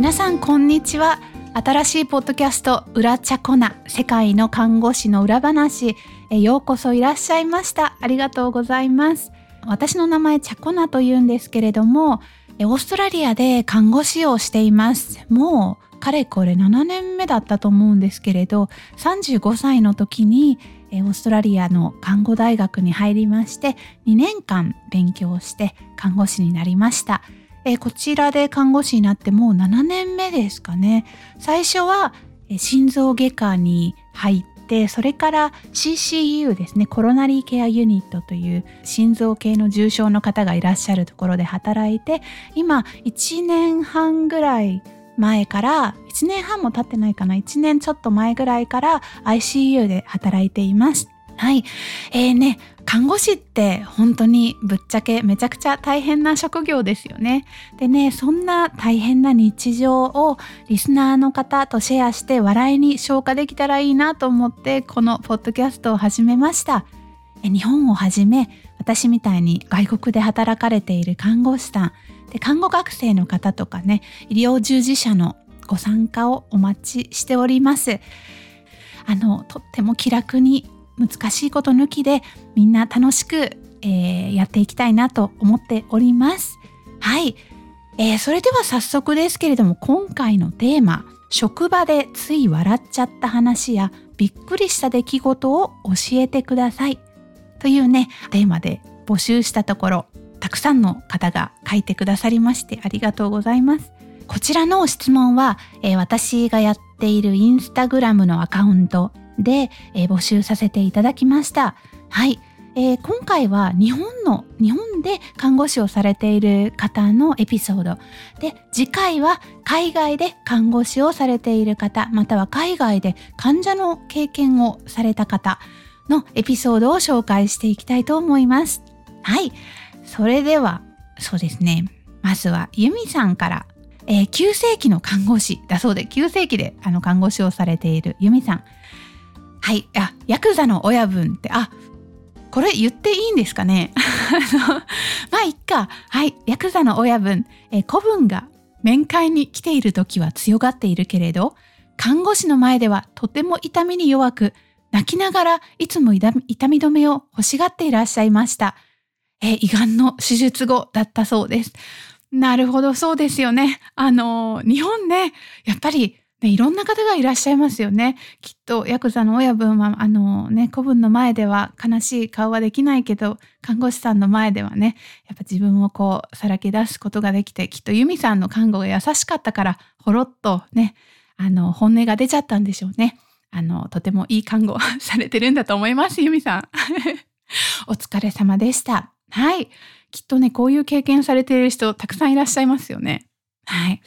皆さんこんにちは。新しいポッドキャスト裏チャコナ世界の看護師の裏話えようこそいらっしゃいました。ありがとうございます。私の名前チャコナと言うんですけれどもオーストラリアで看護師をしています。もうかれこれ7年目だったと思うんですけれど35歳の時にオーストラリアの看護大学に入りまして2年間勉強して看護師になりました。えこちらで看護師になってもう7年目ですかね。最初は心臓外科に入ってそれから CCU ですねコロナリーケアユニットという心臓系の重症の方がいらっしゃるところで働いて今1年半ぐらい前から1年半も経ってないかな1年ちょっと前ぐらいから ICU で働いています。はい。えーね、看護師って本当にぶっちゃけめちゃくちゃ大変な職業ですよね。でね、そんな大変な日常をリスナーの方とシェアして笑いに消化できたらいいなと思ってこのポッドキャストを始めました。日本をはじめ私みたいに外国で働かれている看護師さんで看護学生の方とかね医療従事者のご参加をお待ちしておりますあのとっても気楽に難しいこと抜きでみんな楽しく、えー、やっていきたいなと思っております。はい、えー、それでは早速ですけれども今回のテーマ職場でつい笑っちゃった話やびっくりした出来事を教えてください。というねテーマで募集したところたくさんの方が書いてくださりましてありがとうございます。こちらの質問は、えー、私がやっているインスタグラムのアカウントで、えー、募集させていただきました。はい。えー、今回は日本の日本で看護師をされている方のエピソードで次回は海外で看護師をされている方または海外で患者の経験をされた方のエピソードを紹介していきたいと思います。はい。それでは、そうですね。まずは、ユミさんから、えー、急性期の看護師だそうで、急性期であの看護師をされているユミさん。はい。あ、ヤクザの親分って、あ、これ言っていいんですかね？まあ、いっか。はい。ヤクザの親分、えー、古文が面会に来ている時は強がっているけれど、看護師の前ではとても痛みに弱く、泣きながらいつも痛み止めを欲しがっていらっしゃいました。え、胃がんの手術後だったそうです。なるほど、そうですよね。あの、日本ね、やっぱり、ね、いろんな方がいらっしゃいますよね。きっと、ヤクザの親分は、あのね、子分の前では悲しい顔はできないけど、看護師さんの前ではね、やっぱ自分をこう、さらけ出すことができて、きっとユミさんの看護が優しかったから、ほろっとね、あの、本音が出ちゃったんでしょうね。あの、とてもいい看護 されてるんだと思います、ユミさん。お疲れ様でした。はい。きっとね、こういう経験されている人たくさんいらっしゃいますよね。はい。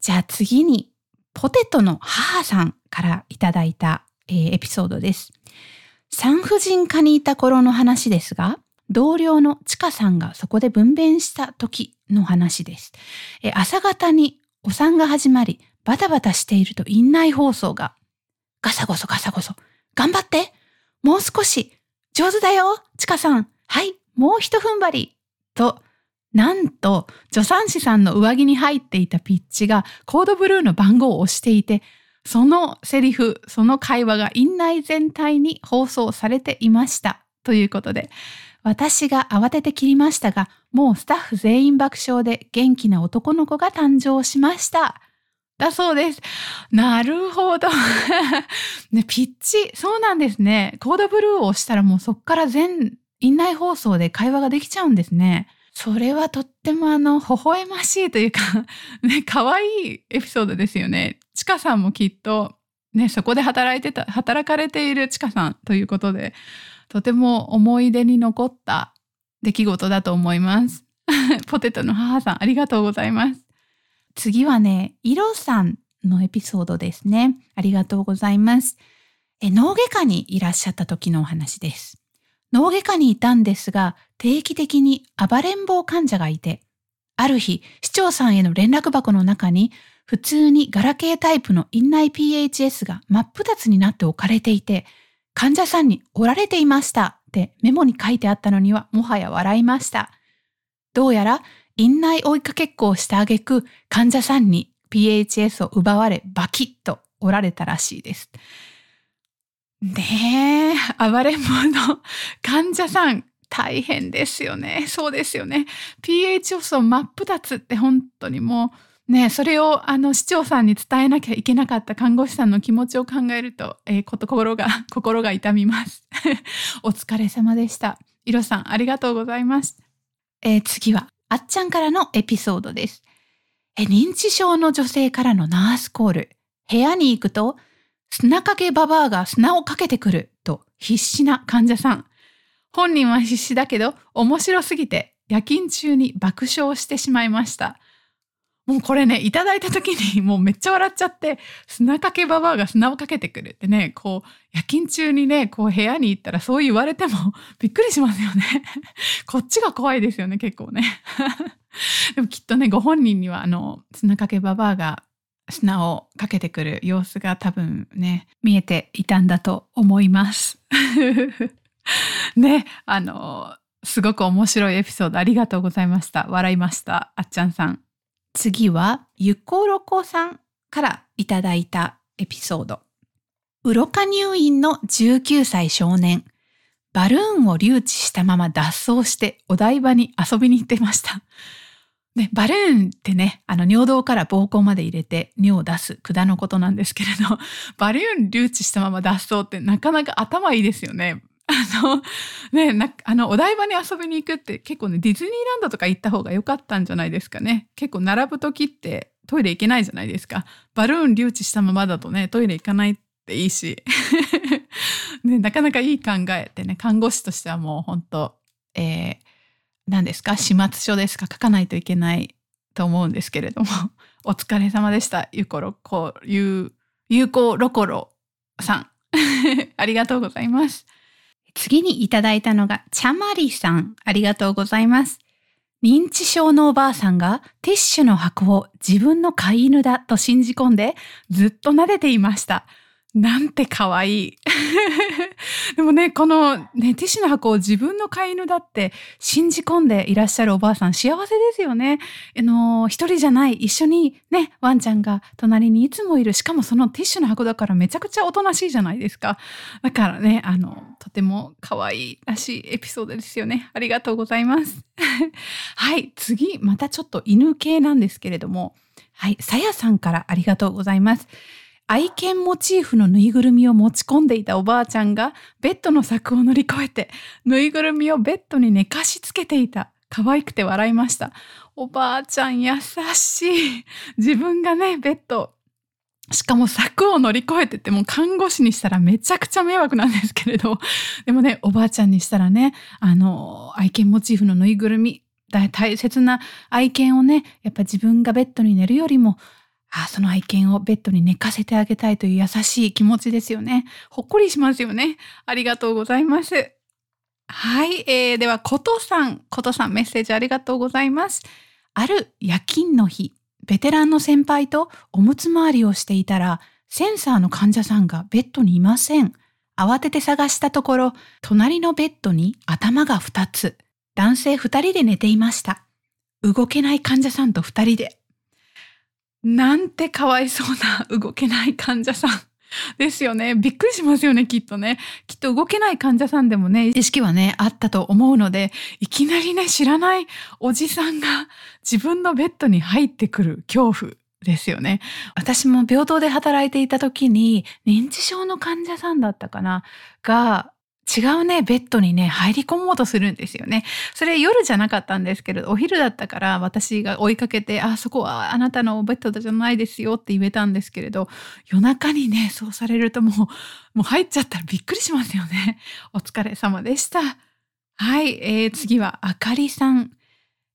じゃあ次に、ポテトの母さんからいただいた、えー、エピソードです。産婦人科にいた頃の話ですが、同僚のちかさんがそこで分娩した時の話です。え朝方にお産が始まり、バタバタしていると院内放送が、ガサゴソガサゴソ、頑張ってもう少し上手だよちかさんはいもう一踏ん張りと、なんと、助産師さんの上着に入っていたピッチがコードブルーの番号を押していて、そのセリフ、その会話が院内全体に放送されていました。ということで、私が慌てて切りましたが、もうスタッフ全員爆笑で元気な男の子が誕生しました。だそうです。なるほど。ね、ピッチ、そうなんですね。コードブルーを押したらもうそっから全院内放送で会話ができちゃうんですね。それはとってもあの、微笑ましいというか ね、可愛いエピソードですよね。ちかさんもきっと、ね、そこで働いてた、働かれているちかさんということで、とても思い出に残った出来事だと思います。ポテトの母さん、ありがとうございます。次はね、イロさんのエピソードですね。ありがとうございます。え脳外科にいらっしゃった時のお話です。脳外科にいたんですが、定期的に暴れん坊患者がいて、ある日、市長さんへの連絡箱の中に、普通にガラケータイプの院内 PHS が真っ二つになって置かれていて、患者さんにおられていましたってメモに書いてあったのにはもはや笑いました。どうやら院内追いかけっこをした挙句、患者さんに PHS を奪われバキッと折られたらしいです。ねえ、暴れん坊の患者さん、大変ですよね。そうですよね。PHS を真っ二つって本当にもう、ね、それをあの市長さんに伝えなきゃいけなかった看護師さんの気持ちを考えると、えー、心が、心が痛みます。お疲れ様でした。イロさん、ありがとうございます。えー、次は、あっちゃんからのエピソードです。え認知症の女性からのナースコール。部屋に行くと、砂かけババアが砂をかけてくると必死な患者さん。本人は必死だけど面白すぎて夜勤中に爆笑してしまいました。もうこれね、いただいた時に もうめっちゃ笑っちゃって、砂かけババアが砂をかけてくるってね、こう、夜勤中にね、こう部屋に行ったらそう言われても びっくりしますよね。こっちが怖いですよね、結構ね。でもきっとね、ご本人にはあの、砂かけババアが砂をかけてくる様子が多分ね、見えていたんだと思います。ね、あの、すごく面白いエピソードありがとうございました。笑いました。あっちゃんさん。次は、ゆころこさんからいただいたエピソード。うろか入院の19歳少年。バルーンを留置したまま脱走してお台場に遊びに行ってました。ね、バルーンってね、あの尿道から膀胱まで入れて尿を出す管のことなんですけれど、バルーン留置したまま脱走ってなかなか頭いいですよね。あの、ね、な、あの、お台場に遊びに行くって結構ね、ディズニーランドとか行った方が良かったんじゃないですかね。結構並ぶ時ってトイレ行けないじゃないですか。バルーン留置したままだとね、トイレ行かないっていいし。ね、なかなかいい考えってね、看護師としてはもう本当えー、何ですか？始末書ですか？書かないといけないと思うんですけれども、お疲れ様でした。ゆころこ、ゆ、ゆうころころさん。ありがとうございます。次にいただいたのが、ちゃまりさん。ありがとうございます。認知症のおばあさんがティッシュの箱を自分の飼い犬だと信じ込んでずっと撫でていました。なんて可愛い。でもね、このね、ティッシュの箱を自分の飼い犬だって信じ込んでいらっしゃるおばあさん幸せですよね。あの、一人じゃない、一緒にね、ワンちゃんが隣にいつもいる。しかもそのティッシュの箱だからめちゃくちゃおとなしいじゃないですか。だからね、あの、とても可愛いらしいエピソードですよね。ありがとうございます。はい、次、またちょっと犬系なんですけれども、はい、さやさんからありがとうございます。愛犬モチーフのぬいぐるみを持ち込んでいたおばあちゃんがベッドの柵を乗り越えてぬいぐるみをベッドに寝かしつけていた。可愛くて笑いました。おばあちゃん優しい。自分がね、ベッド、しかも柵を乗り越えてってもう看護師にしたらめちゃくちゃ迷惑なんですけれど、でもね、おばあちゃんにしたらね、あの、愛犬モチーフのぬいぐるみ、大切な愛犬をね、やっぱ自分がベッドに寝るよりもあその愛犬をベッドに寝かせてあげたいという優しい気持ちですよね。ほっこりしますよね。ありがとうございます。はい、えー、では、ことさん、ことさんメッセージありがとうございます。ある夜勤の日、ベテランの先輩とおむつ回りをしていたら、センサーの患者さんがベッドにいません。慌てて探したところ、隣のベッドに頭が2つ、男性2人で寝ていました。動けない患者さんと2人でなんてかわいそうな動けない患者さん。ですよね。びっくりしますよね、きっとね。きっと動けない患者さんでもね、意識はね、あったと思うので、いきなりね、知らないおじさんが 自分のベッドに入ってくる恐怖ですよね。私も病棟で働いていた時に、認知症の患者さんだったかな、が、違うね、ベッドにね、入り込もうとするんですよね。それ夜じゃなかったんですけれど、お昼だったから私が追いかけて、あ、そこはあなたのベッドじゃないですよって言えたんですけれど、夜中にね、そうされるともう、もう入っちゃったらびっくりしますよね。お疲れ様でした。はい、えー、次はあかりさん。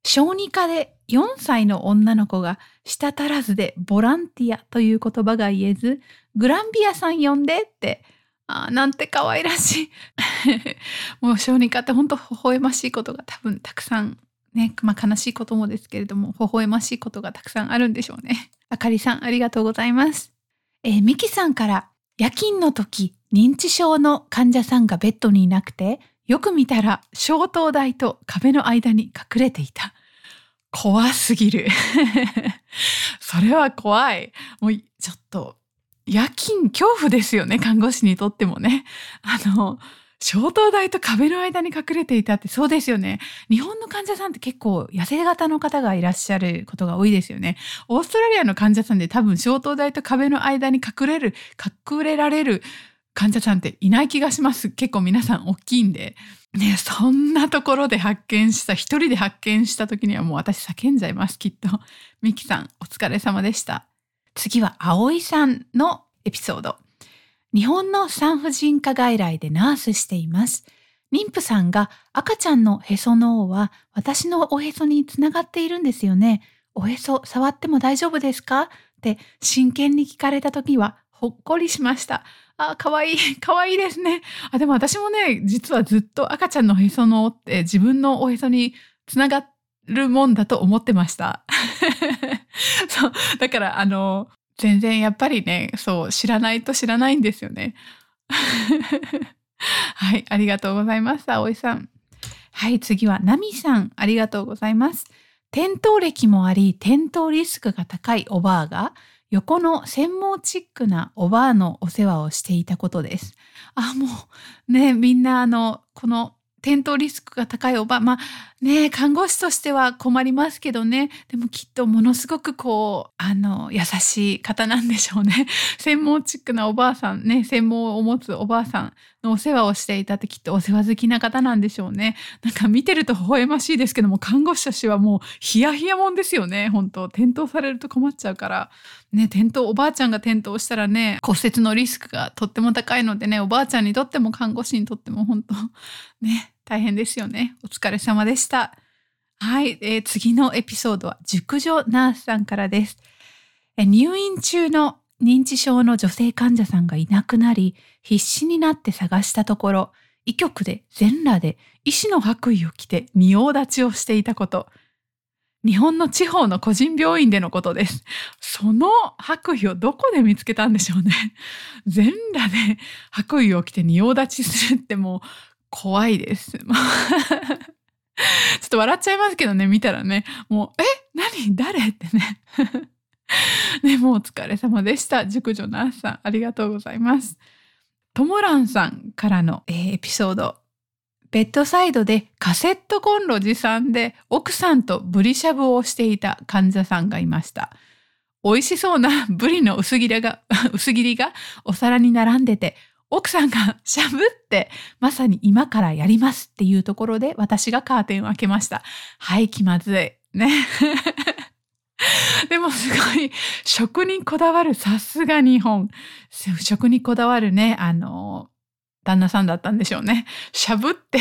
小児科で4歳の女の子が舌足らずでボランティアという言葉が言えず、グランビアさん呼んでってあなんて可愛らしい。もう小児科って本当微笑ましいことが多分たくさんね、まあ悲しいこともですけれども、微笑ましいことがたくさんあるんでしょうね。あかりさん、ありがとうございます。えー、ミキさんから、夜勤の時、認知症の患者さんがベッドにいなくて、よく見たら消灯台と壁の間に隠れていた。怖すぎる。それは怖い。もうちょっと夜勤恐怖ですよね、看護師にとってもね。あの、消灯台と壁の間に隠れていたってそうですよね。日本の患者さんって結構痩せ型の方がいらっしゃることが多いですよね。オーストラリアの患者さんで多分消灯台と壁の間に隠れる、隠れられる患者さんっていない気がします。結構皆さん大きいんで。ねそんなところで発見した、一人で発見した時にはもう私叫んじゃいます、きっと。ミキさん、お疲れ様でした。次は葵さんのエピソード。日本の産婦人科外来でナースしています。妊婦さんが赤ちゃんのへその緒は私のおへそにつながっているんですよね。おへそ触っても大丈夫ですか？って真剣に聞かれた時はほっこりしました。あ、かわいい、かわいいですね。あ、でも私もね、実はずっと赤ちゃんのへその緒って自分のおへそにつながってるもんだと思ってました。そう。だから、あの、全然やっぱりね、そう、知らないと知らないんですよね。はい、ありがとうございます、葵さん。はい、次はナミさん、ありがとうございます。転倒歴もあり、転倒リスクが高いおばあが、横の専門チックなおばあのお世話をしていたことです。あ、もう、ね、みんなあの、この転倒リスクが高いおば、まあね、看護師としては困りますけどね、でもきっとものすごくこう、あの、優しい方なんでしょうね。専門チックなおばあさん、ね、専門を持つおばあさんのお世話をしていたってきっとお世話好きな方なんでしょうね。なんか見てると微笑ましいですけども、看護師としてはもうヒヤヒヤもんですよね、本当転倒されると困っちゃうから。ね、転倒、おばあちゃんが転倒したらね、骨折のリスクがとっても高いのでね、おばあちゃんにとっても看護師にとっても本当ね、大変ですよね。お疲れ様でした。はい、えー、次のエピソードは熟女ナースさんからです。え入院中の認知症の女性患者さんがいなくなり、必死になって探したところ、医局で全裸で医師の白衣を着て仁王立ちをしていたこと。日本の地方の個人病院でのことです。その白衣をどこで見つけたんでしょうね。全裸で白衣を着て仁王立ちするってもう怖いです。ちょっと笑っちゃいますけどね、見たらね。もう、え？何？誰？ってね。ね、もうお疲れ様でした。熟女の朝さん、ありがとうございます。ともらんさんからの、えー、エピソード。ベッドサイドでカセットコンロ持参で奥さんとブリしゃぶをしていた患者さんがいました。美味しそうなブリの薄切りが、薄切りがお皿に並んでて、奥さんがしゃぶってまさに今からやりますっていうところで私がカーテンを開けました。はい、気まずい。ね。でもすごい食にこだわるさすが日本。食にこだわるね、あの、旦那さんだったんでしょうね。しゃぶって、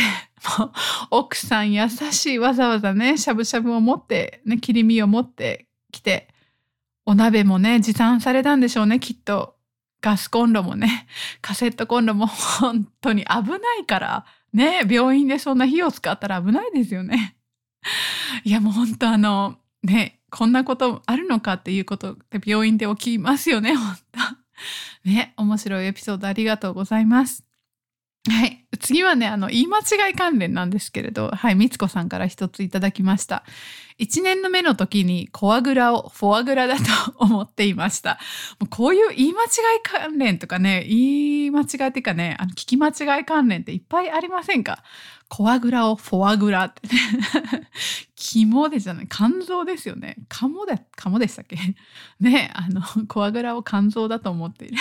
もう奥さん優しい。わざわざね、しゃぶしゃぶを持って、ね、切り身を持ってきて、お鍋もね、持参されたんでしょうね、きっと。ガスコンロもね、カセットコンロも 本当に危ないから、ね、病院でそんな火を使ったら危ないですよね。いやもう本当あの、ね、こんなことあるのかっていうことって病院で起きますよね、本当。ね、面白いエピソードありがとうございます。はい。次はね、あの、言い間違い関連なんですけれど、はい、みつこさんから一ついただきました。一年の目の時にコアグラをフォアグラだと思っていました。もうこういう言い間違い関連とかね、言い間違いっていうかね、あの聞き間違い関連っていっぱいありませんか？コアグラをフォアグラってね。肝でじゃない、肝臓ですよね。肝で、肝でしたっけ？ね、あの、コアグラを肝臓だと思っている。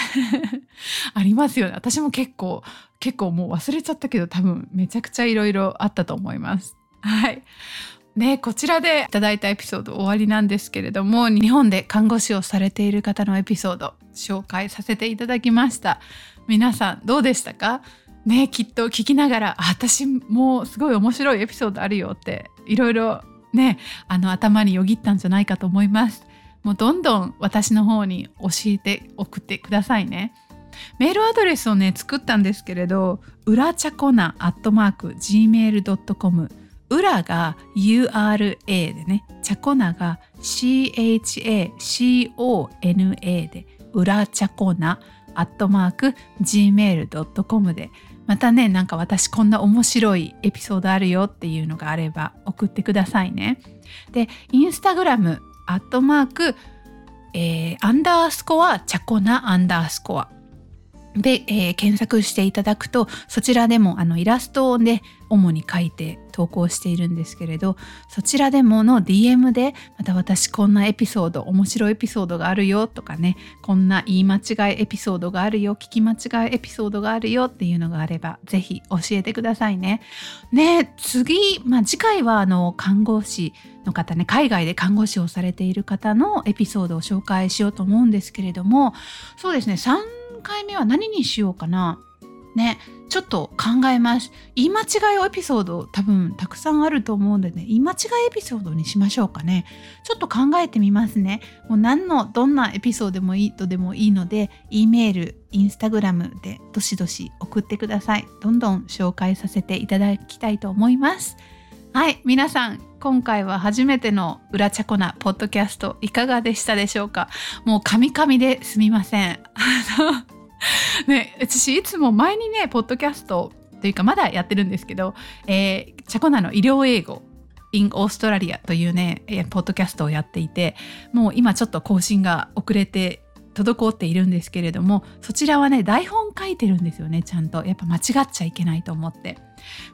ありますよね。私も結構、結構もう忘れちゃったけど、多分めちゃくちゃいろいろあったと思います。はい。ね、こちらでいただいたエピソード終わりなんですけれども日本で看護師をされている方のエピソード紹介させていただきました皆さんどうでしたか？ねきっと聞きながら私もすごい面白いエピソードあるよっていろいろねあの頭によぎったんじゃないかと思います。もうどんどん私の方に教えて送ってくださいね。メールアドレスをね作ったんですけれど裏チャコナアットマーク gmail.com 裏が URA でね、チャコナが CHACONA で、裏チャコナアットマーク gmail.com でまたねなんか私こんな面白いエピソードあるよっていうのがあれば送ってくださいね。でインスタグラムアットマーク、えー、アンダースコアチャコナアンダースコアで、えー、検索していただくとそちらでもあのイラストをね主に書いて投稿しているんですけれどそちらでもの DM でまた私こんなエピソード面白いエピソードがあるよとかねこんな言い間違いエピソードがあるよ聞き間違いエピソードがあるよっていうのがあればぜひ教えてくださいね。ね次、まあ、次回はあの看護師の方ね海外で看護師をされている方のエピソードを紹介しようと思うんですけれどもそうですね3回目は何にしようかな。ねちょっと考えます。言い間違いエピソード多分たくさんあると思うんでね言い間違いエピソードにしましょうかね。ちょっと考えてみますね。もう何のどんなエピソードでもいいとでもいいので E メールインスタグラムでどしどし送ってください。どんどん紹介させていただきたいと思います。はい皆さん今回は初めての裏チャコなポッドキャストいかがでしたでしょうか？もうカミカミですみません。ね、私いつも前にねポッドキャストというかまだやってるんですけど、えー、チャコナの医療英語 in オーストラリアというね、えー、ポッドキャストをやっていてもう今ちょっと更新が遅れて滞っているんですけれどもそちらはね台本書いてるんですよねちゃんと。やっぱ間違っちゃいけないと思って。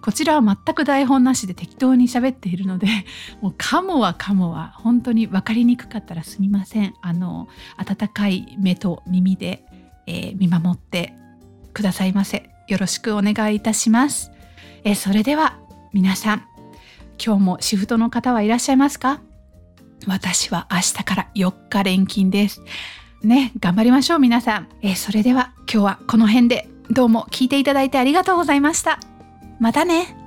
こちらは全く台本なしで適当に喋っているので もうかもはかもは本当に分かりにくかったらすみません。あの温かい目と耳でえー、見守ってくださいませ。よろしくお願いいたします、えー、それでは皆さん今日もシフトの方はいらっしゃいますか？私は明日から4日連勤です。ね頑張りましょう皆さん、えー、それでは今日はこの辺でどうも聞いていただいてありがとうございました。またね。